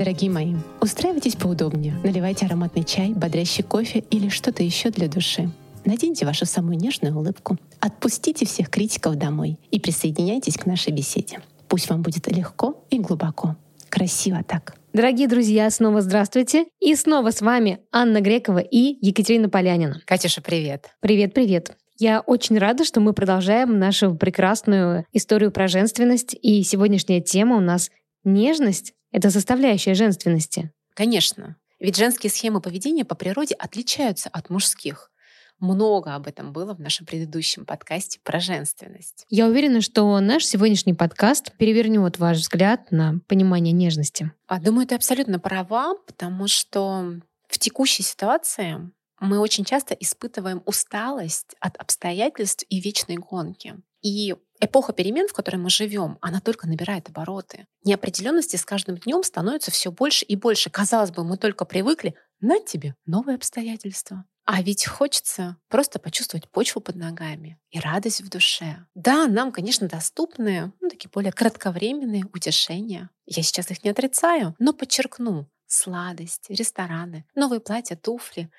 Дорогие мои, устраивайтесь поудобнее, наливайте ароматный чай, бодрящий кофе или что-то еще для души. Наденьте вашу самую нежную улыбку, отпустите всех критиков домой и присоединяйтесь к нашей беседе. Пусть вам будет легко и глубоко. Красиво так. Дорогие друзья, снова здравствуйте. И снова с вами Анна Грекова и Екатерина Полянина. Катюша, привет. Привет, привет. Я очень рада, что мы продолжаем нашу прекрасную историю про женственность. И сегодняшняя тема у нас нежность — это составляющая женственности. Конечно. Ведь женские схемы поведения по природе отличаются от мужских. Много об этом было в нашем предыдущем подкасте про женственность. Я уверена, что наш сегодняшний подкаст перевернет ваш взгляд на понимание нежности. А думаю, ты абсолютно права, потому что в текущей ситуации мы очень часто испытываем усталость от обстоятельств и вечной гонки. И эпоха перемен, в которой мы живем, она только набирает обороты. Неопределенности с каждым днем становится все больше и больше. Казалось бы, мы только привыкли, на тебе новые обстоятельства. А ведь хочется просто почувствовать почву под ногами и радость в душе. Да, нам, конечно, доступны ну, такие более кратковременные утешения. Я сейчас их не отрицаю, но подчеркну, сладости, рестораны, новые платья, туфли.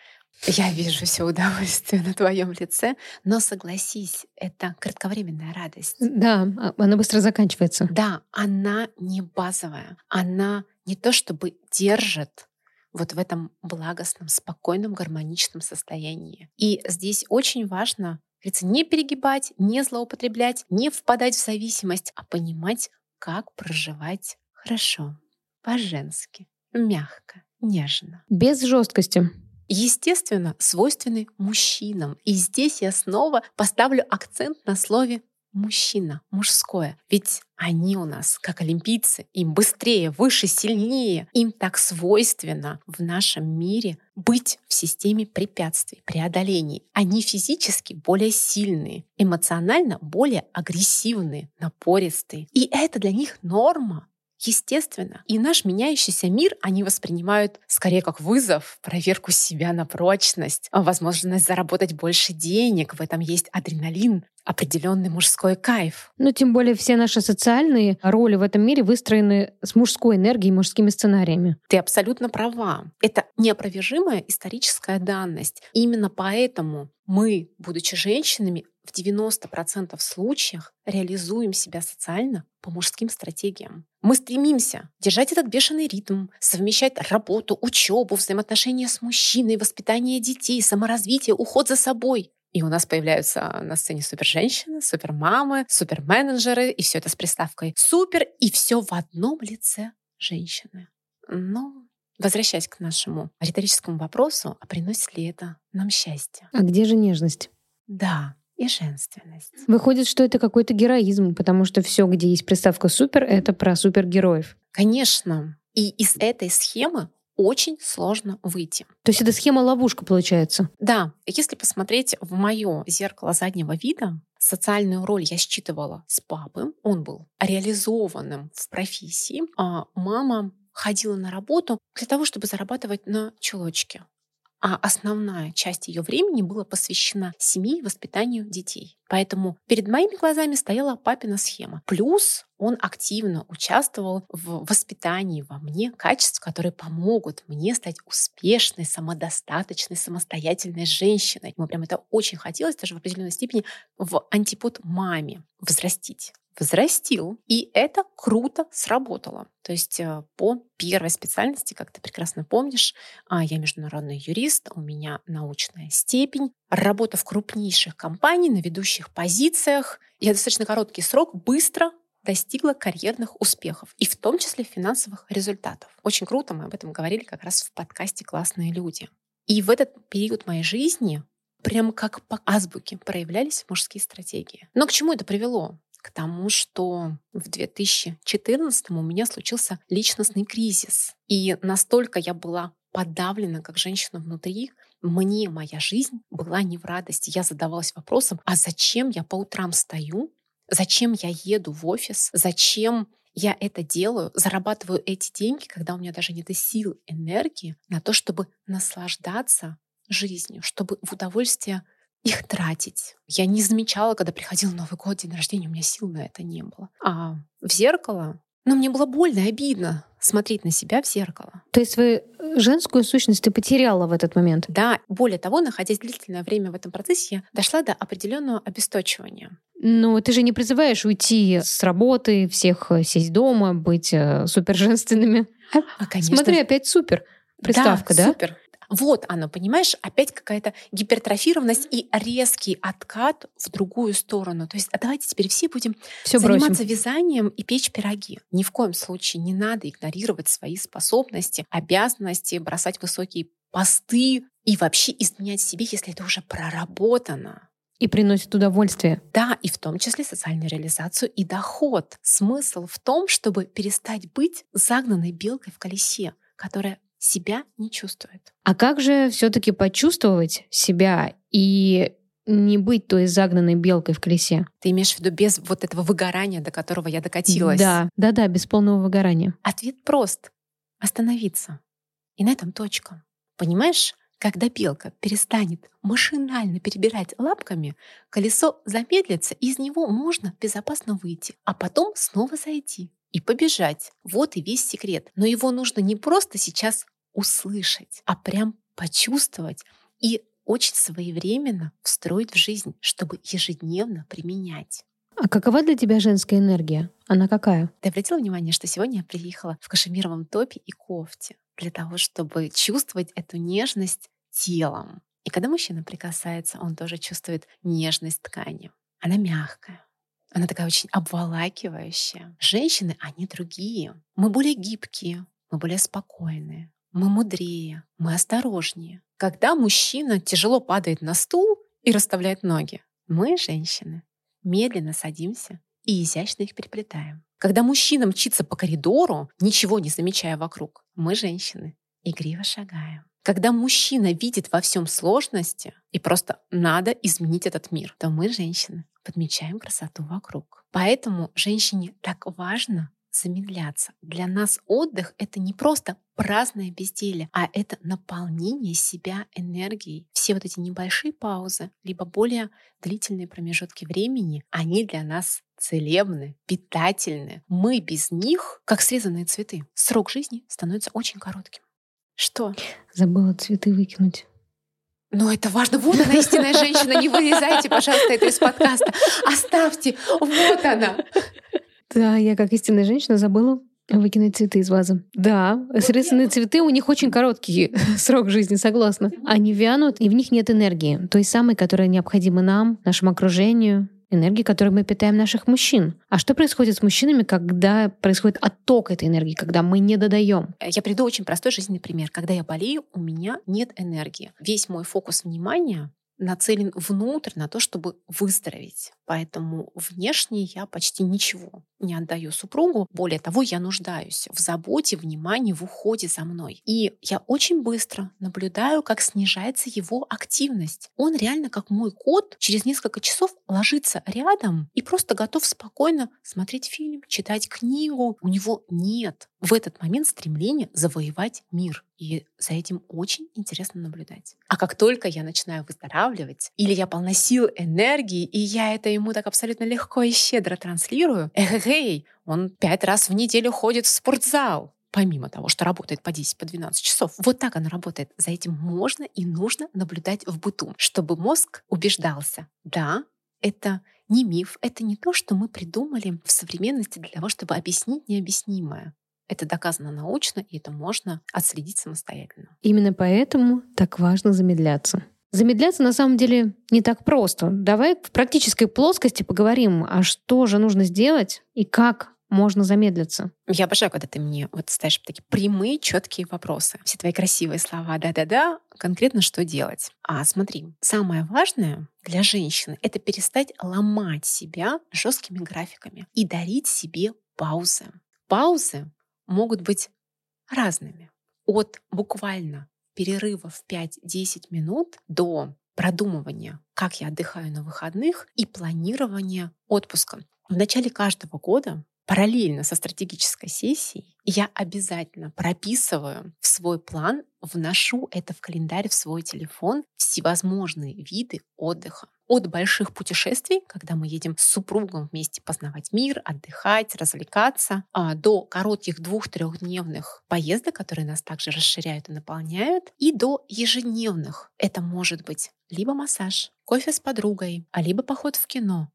Я вижу все удовольствие на твоем лице, но согласись, это кратковременная радость. Да, а, она быстро заканчивается. Да, она не базовая. Она не то чтобы держит вот в этом благостном, спокойном, гармоничном состоянии. И здесь очень важно говорится, не перегибать, не злоупотреблять, не впадать в зависимость, а понимать, как проживать хорошо, по-женски, мягко, нежно. Без жесткости естественно, свойственны мужчинам. И здесь я снова поставлю акцент на слове мужчина, мужское. Ведь они у нас, как олимпийцы, им быстрее, выше, сильнее. Им так свойственно в нашем мире быть в системе препятствий, преодолений. Они физически более сильные, эмоционально более агрессивные, напористые. И это для них норма. Естественно. И наш меняющийся мир они воспринимают скорее как вызов, проверку себя на прочность, возможность заработать больше денег. В этом есть адреналин, определенный мужской кайф. Ну, тем более все наши социальные роли в этом мире выстроены с мужской энергией, мужскими сценариями. Ты абсолютно права. Это неопровержимая историческая данность. Именно поэтому мы, будучи женщинами, в 90% случаях реализуем себя социально по мужским стратегиям. Мы стремимся держать этот бешеный ритм, совмещать работу, учебу, взаимоотношения с мужчиной, воспитание детей, саморазвитие, уход за собой. И у нас появляются на сцене супер-женщины, супер-мамы, супер-менеджеры, и все это с приставкой «супер», и все в одном лице женщины. Но возвращаясь к нашему риторическому вопросу, а приносит ли это нам счастье? А где же нежность? Да, и женственность. Выходит, что это какой-то героизм, потому что все, где есть приставка супер, это про супергероев. Конечно. И из этой схемы очень сложно выйти. То есть это схема-ловушка получается? Да. Если посмотреть в мое зеркало заднего вида, социальную роль я считывала с папы. Он был реализованным в профессии. А мама ходила на работу для того, чтобы зарабатывать на чулочке а основная часть ее времени была посвящена семье и воспитанию детей. Поэтому перед моими глазами стояла папина схема. Плюс он активно участвовал в воспитании во мне качеств, которые помогут мне стать успешной, самодостаточной, самостоятельной женщиной. Ему прям это очень хотелось, даже в определенной степени в антипод маме взрастить взрастил. И это круто сработало. То есть э, по первой специальности, как ты прекрасно помнишь, а, я международный юрист, у меня научная степень, работа в крупнейших компаниях на ведущих позициях. Я достаточно короткий срок быстро достигла карьерных успехов, и в том числе финансовых результатов. Очень круто, мы об этом говорили как раз в подкасте «Классные люди». И в этот период моей жизни прямо как по азбуке проявлялись мужские стратегии. Но к чему это привело? К тому, что в 2014 у меня случился личностный кризис. И настолько я была подавлена как женщина внутри, мне моя жизнь была не в радости. Я задавалась вопросом, а зачем я по утрам стою, зачем я еду в офис, зачем я это делаю, зарабатываю эти деньги, когда у меня даже нет сил, энергии на то, чтобы наслаждаться жизнью, чтобы в удовольствие их тратить. Я не замечала, когда приходил Новый год, день рождения, у меня сил на это не было. А в зеркало, ну, мне было больно, обидно смотреть на себя в зеркало. То есть свою женскую сущность ты потеряла в этот момент? Да, более того, находясь длительное время в этом процессе, я дошла до определенного обесточивания. Но ты же не призываешь уйти с работы, всех э, сесть дома, быть э, суперженственными. А, конечно. Смотри, опять супер. Приставка, да? да? Супер. Вот оно, понимаешь, опять какая-то гипертрофированность и резкий откат в другую сторону. То есть а давайте теперь все будем Всё заниматься бросим. вязанием и печь пироги. Ни в коем случае не надо игнорировать свои способности, обязанности, бросать высокие посты и вообще изменять себе, если это уже проработано. И приносит удовольствие. Да, и в том числе социальную реализацию и доход. Смысл в том, чтобы перестать быть загнанной белкой в колесе, которая себя не чувствует. А как же все-таки почувствовать себя и не быть той загнанной белкой в колесе? Ты имеешь в виду без вот этого выгорания, до которого я докатилась? Да, да, да, без полного выгорания. Ответ прост. Остановиться. И на этом точка. Понимаешь, когда белка перестанет машинально перебирать лапками, колесо замедлится, и из него можно безопасно выйти, а потом снова зайти и побежать. Вот и весь секрет. Но его нужно не просто сейчас услышать, а прям почувствовать и очень своевременно встроить в жизнь, чтобы ежедневно применять. А какова для тебя женская энергия? Она какая? Ты обратила внимание, что сегодня я приехала в кашемировом топе и кофте для того, чтобы чувствовать эту нежность телом. И когда мужчина прикасается, он тоже чувствует нежность ткани. Она мягкая, она такая очень обволакивающая. Женщины, они другие. Мы более гибкие, мы более спокойные, мы мудрее, мы осторожнее. Когда мужчина тяжело падает на стул и расставляет ноги, мы, женщины, медленно садимся и изящно их переплетаем. Когда мужчина мчится по коридору, ничего не замечая вокруг, мы, женщины, игриво шагаем. Когда мужчина видит во всем сложности и просто надо изменить этот мир, то мы, женщины, подмечаем красоту вокруг. Поэтому женщине так важно замедляться. Для нас отдых — это не просто праздное безделие, а это наполнение себя энергией. Все вот эти небольшие паузы, либо более длительные промежутки времени, они для нас целебны, питательны. Мы без них, как срезанные цветы. Срок жизни становится очень коротким. Что? Забыла цветы выкинуть. Но это важно. Вот она, истинная женщина. Не вырезайте, пожалуйста, это из подкаста. Оставьте. Вот она. Да, я как истинная женщина забыла выкинуть цветы из вазы. Да, срезанные цветы, у них очень короткий срок жизни, согласна. Они вянут, и в них нет энергии, той самой, которая необходима нам, нашему окружению, энергии, которой мы питаем наших мужчин. А что происходит с мужчинами, когда происходит отток этой энергии, когда мы не додаем? Я приду очень простой жизненный пример. Когда я болею, у меня нет энергии. Весь мой фокус внимания нацелен внутрь на то, чтобы выздороветь. Поэтому внешне я почти ничего не отдаю супругу. Более того, я нуждаюсь в заботе, внимании, в уходе за мной. И я очень быстро наблюдаю, как снижается его активность. Он реально, как мой кот, через несколько часов ложится рядом и просто готов спокойно смотреть фильм, читать книгу. У него нет в этот момент стремления завоевать мир. И за этим очень интересно наблюдать. А как только я начинаю выздоравливать, или я полна сил, энергии, и я это ему так абсолютно легко и щедро транслирую, эй, он пять раз в неделю ходит в спортзал, помимо того, что работает по 10-12 по 12 часов. Вот так она работает. За этим можно и нужно наблюдать в быту, чтобы мозг убеждался. Да, это не миф, это не то, что мы придумали в современности для того, чтобы объяснить необъяснимое. Это доказано научно, и это можно отследить самостоятельно. Именно поэтому так важно замедляться. Замедляться на самом деле не так просто. Давай в практической плоскости поговорим, а что же нужно сделать и как можно замедлиться. Я обожаю, когда ты мне вот ставишь такие прямые, четкие вопросы. Все твои красивые слова, да-да-да, конкретно что делать. А смотри, самое важное для женщины — это перестать ломать себя жесткими графиками и дарить себе паузы. Паузы могут быть разными. От буквально перерыва в 5-10 минут до продумывания, как я отдыхаю на выходных и планирования отпуска. В начале каждого года параллельно со стратегической сессией я обязательно прописываю в свой план, вношу это в календарь, в свой телефон, всевозможные виды отдыха. От больших путешествий, когда мы едем с супругом вместе познавать мир, отдыхать, развлекаться, а, до коротких двух-трехдневных поездок, которые нас также расширяют и наполняют, и до ежедневных. Это может быть либо массаж, кофе с подругой, а либо поход в кино.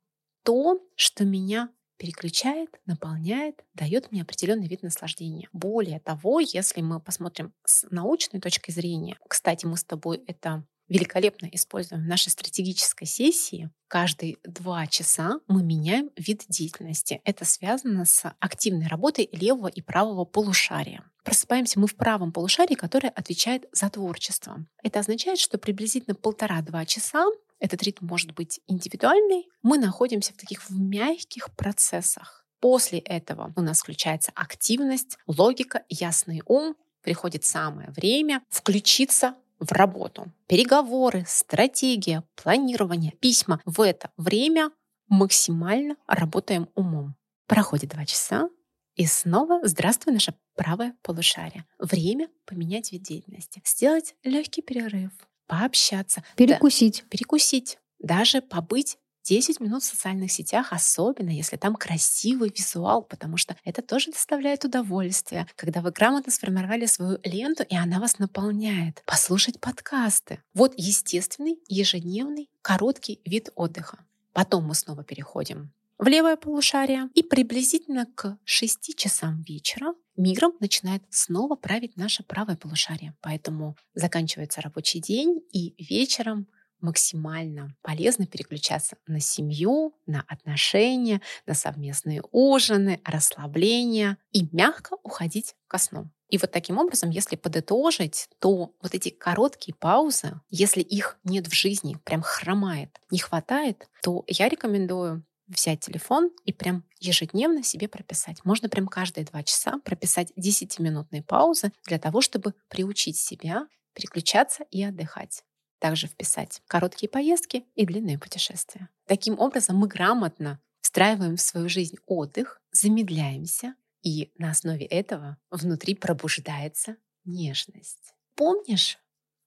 То, что меня переключает, наполняет, дает мне определенный вид наслаждения. Более того, если мы посмотрим с научной точки зрения, кстати, мы с тобой это великолепно используем в нашей стратегической сессии. Каждые два часа мы меняем вид деятельности. Это связано с активной работой левого и правого полушария. Просыпаемся мы в правом полушарии, которое отвечает за творчество. Это означает, что приблизительно полтора-два часа этот ритм может быть индивидуальный. Мы находимся в таких в мягких процессах. После этого у нас включается активность, логика, ясный ум. Приходит самое время включиться в работу. Переговоры, стратегия, планирование, письма. В это время максимально работаем умом. Проходит два часа, и снова здравствуй, наше правое полушарие. Время поменять вид деятельности. Сделать легкий перерыв, пообщаться. Перекусить. Да, перекусить. Даже побыть 10 минут в социальных сетях, особенно если там красивый визуал, потому что это тоже доставляет удовольствие, когда вы грамотно сформировали свою ленту, и она вас наполняет. Послушать подкасты. Вот естественный, ежедневный, короткий вид отдыха. Потом мы снова переходим в левое полушарие, и приблизительно к 6 часам вечера миром начинает снова править наше правое полушарие. Поэтому заканчивается рабочий день, и вечером максимально полезно переключаться на семью, на отношения, на совместные ужины, расслабление и мягко уходить ко сну. И вот таким образом, если подытожить, то вот эти короткие паузы, если их нет в жизни, прям хромает, не хватает, то я рекомендую взять телефон и прям ежедневно себе прописать. Можно прям каждые два часа прописать 10-минутные паузы для того, чтобы приучить себя переключаться и отдыхать. Также вписать короткие поездки и длинные путешествия. Таким образом мы грамотно встраиваем в свою жизнь отдых, замедляемся, и на основе этого внутри пробуждается нежность. Помнишь,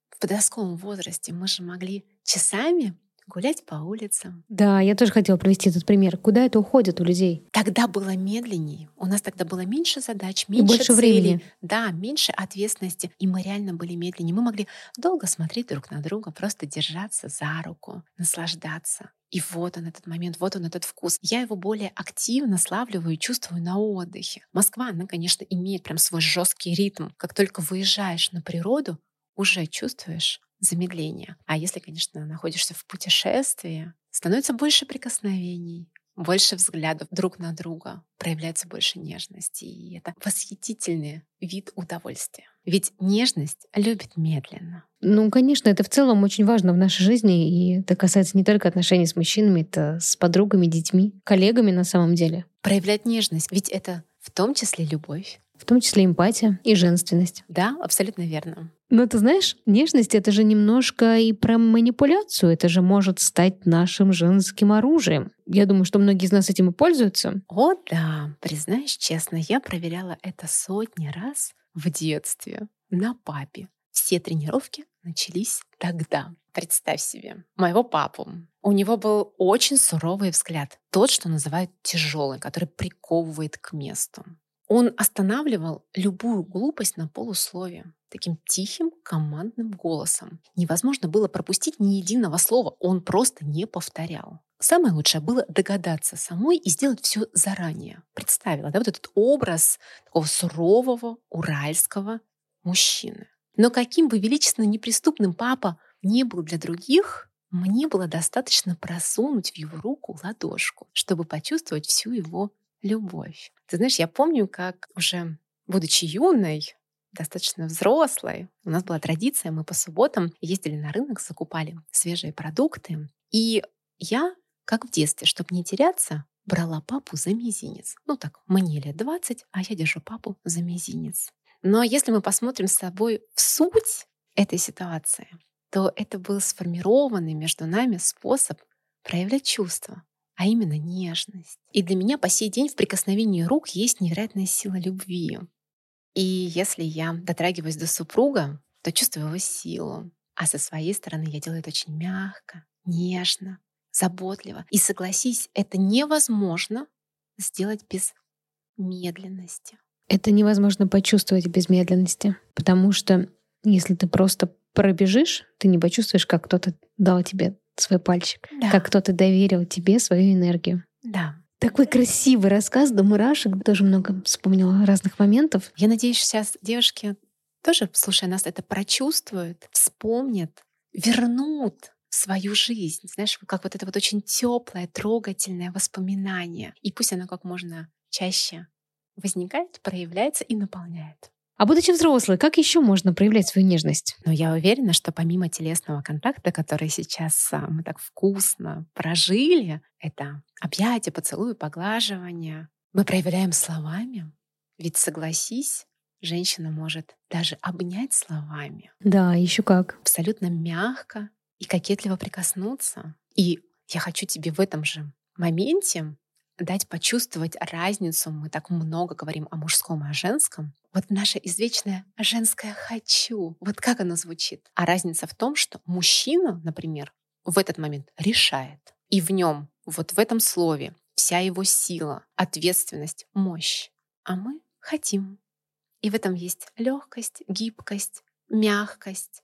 в подростковом возрасте мы же могли часами гулять по улицам. Да, я тоже хотела привести этот пример. Куда это уходит у людей? Тогда было медленнее. У нас тогда было меньше задач, меньше и больше целей. времени. Да, меньше ответственности. И мы реально были медленнее. Мы могли долго смотреть друг на друга, просто держаться за руку, наслаждаться. И вот он этот момент, вот он этот вкус. Я его более активно славливаю и чувствую на отдыхе. Москва, она, конечно, имеет прям свой жесткий ритм. Как только выезжаешь на природу, уже чувствуешь замедление. А если, конечно, находишься в путешествии, становится больше прикосновений, больше взглядов друг на друга, проявляется больше нежности. И это восхитительный вид удовольствия. Ведь нежность любит медленно. Ну, конечно, это в целом очень важно в нашей жизни, и это касается не только отношений с мужчинами, это с подругами, детьми, коллегами на самом деле. Проявлять нежность, ведь это в том числе любовь. В том числе эмпатия и женственность. Да, абсолютно верно. Но ты знаешь, нежность — это же немножко и про манипуляцию. Это же может стать нашим женским оружием. Я думаю, что многие из нас этим и пользуются. О, да. Признаюсь честно, я проверяла это сотни раз в детстве на папе. Все тренировки начались тогда. Представь себе, моего папу. У него был очень суровый взгляд. Тот, что называют тяжелый, который приковывает к месту. Он останавливал любую глупость на полусловие таким тихим командным голосом. Невозможно было пропустить ни единого слова, он просто не повторял. Самое лучшее было догадаться самой и сделать все заранее. Представила, да, вот этот образ такого сурового уральского мужчины. Но каким бы величественно неприступным папа не был для других, мне было достаточно просунуть в его руку ладошку, чтобы почувствовать всю его любовь. Ты знаешь, я помню, как уже будучи юной, достаточно взрослой, у нас была традиция, мы по субботам ездили на рынок, закупали свежие продукты. И я, как в детстве, чтобы не теряться, брала папу за мизинец. Ну так, мне лет 20, а я держу папу за мизинец. Но если мы посмотрим с собой в суть этой ситуации, то это был сформированный между нами способ проявлять чувства а именно нежность. И для меня по сей день в прикосновении рук есть невероятная сила любви. И если я дотрагиваюсь до супруга, то чувствую его силу. А со своей стороны я делаю это очень мягко, нежно, заботливо. И согласись, это невозможно сделать без медленности. Это невозможно почувствовать без медленности, потому что если ты просто пробежишь, ты не почувствуешь, как кто-то дал тебе свой пальчик, да. как кто-то доверил тебе свою энергию. Да. Такой красивый рассказ до мурашек. Тоже много вспомнила разных моментов. Я надеюсь, сейчас девушки тоже, слушая нас, это прочувствуют, вспомнят, вернут свою жизнь, знаешь, как вот это вот очень теплое, трогательное воспоминание. И пусть оно как можно чаще возникает, проявляется и наполняет. А будучи взрослой, как еще можно проявлять свою нежность? Но я уверена, что помимо телесного контакта, который сейчас а, мы так вкусно прожили, это объятия, поцелуи, поглаживание, мы проявляем словами. Ведь согласись, женщина может даже обнять словами. Да, еще как. Абсолютно мягко и кокетливо прикоснуться. И я хочу тебе в этом же моменте дать почувствовать разницу. Мы так много говорим о мужском и о женском. Вот наше извечное женское «хочу». Вот как оно звучит? А разница в том, что мужчина, например, в этот момент решает. И в нем, вот в этом слове, вся его сила, ответственность, мощь. А мы хотим. И в этом есть легкость, гибкость, мягкость.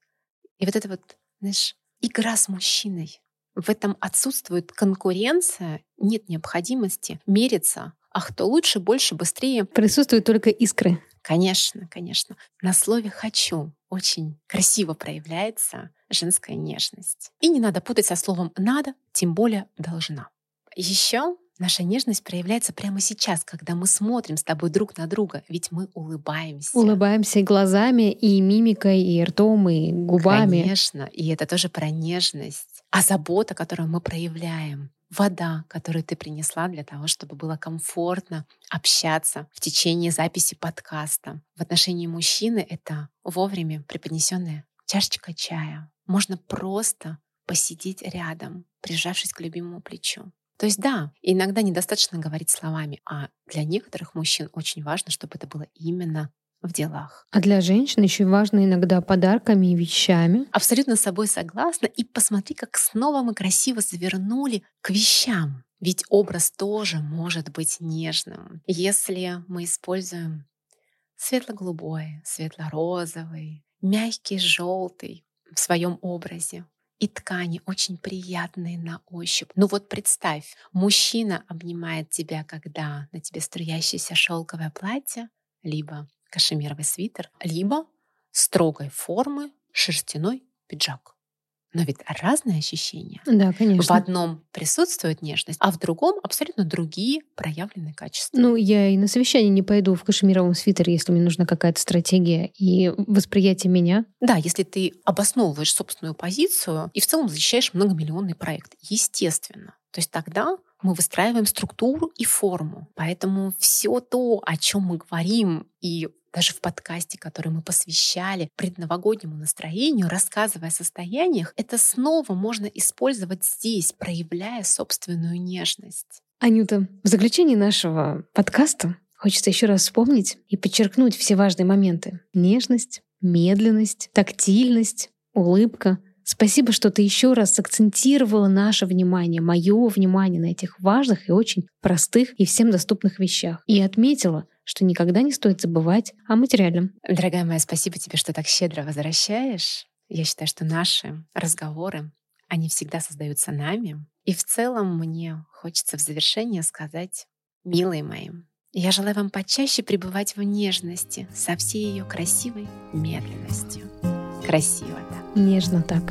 И вот это вот, знаешь, игра с мужчиной. В этом отсутствует конкуренция, нет необходимости мериться, а кто лучше, больше, быстрее. Присутствуют только искры. Конечно, конечно. На слове «хочу» очень красиво проявляется женская нежность. И не надо путать со словом «надо», тем более «должна». Еще Наша нежность проявляется прямо сейчас, когда мы смотрим с тобой друг на друга, ведь мы улыбаемся. Улыбаемся и глазами, и мимикой, и ртом, и губами. Конечно, и это тоже про нежность. А забота, которую мы проявляем, вода, которую ты принесла для того, чтобы было комфортно общаться в течение записи подкаста. В отношении мужчины это вовремя преподнесенная чашечка чая. Можно просто посидеть рядом, прижавшись к любимому плечу. То есть да, иногда недостаточно говорить словами, а для некоторых мужчин очень важно, чтобы это было именно в делах. А для женщин еще важно иногда подарками и вещами. Абсолютно с собой согласна. И посмотри, как снова мы красиво завернули к вещам. Ведь образ тоже может быть нежным. Если мы используем светло-голубой, светло-розовый, мягкий желтый в своем образе, и ткани очень приятные на ощупь. Ну вот представь, мужчина обнимает тебя, когда на тебе струящееся шелковое платье, либо кашемировый свитер, либо строгой формы шерстяной пиджак. Но ведь разные ощущения. Да, конечно. В одном присутствует нежность, а в другом абсолютно другие проявленные качества. Ну, я и на совещание не пойду в кашемировом свитере, если мне нужна какая-то стратегия и восприятие меня. Да, если ты обосновываешь собственную позицию и в целом защищаешь многомиллионный проект, естественно. То есть тогда мы выстраиваем структуру и форму. Поэтому все то, о чем мы говорим, и даже в подкасте, который мы посвящали предновогоднему настроению, рассказывая о состояниях, это снова можно использовать здесь, проявляя собственную нежность. Анюта, в заключении нашего подкаста хочется еще раз вспомнить и подчеркнуть все важные моменты. Нежность, медленность, тактильность, улыбка. Спасибо, что ты еще раз акцентировала наше внимание, мое внимание на этих важных и очень простых и всем доступных вещах. И отметила, что никогда не стоит забывать о материальном. Дорогая моя, спасибо тебе, что так щедро возвращаешь. Я считаю, что наши разговоры, они всегда создаются нами. И в целом мне хочется в завершение сказать, милые мои, я желаю вам почаще пребывать в нежности со всей ее красивой медленностью. Красиво, да? Нежно так.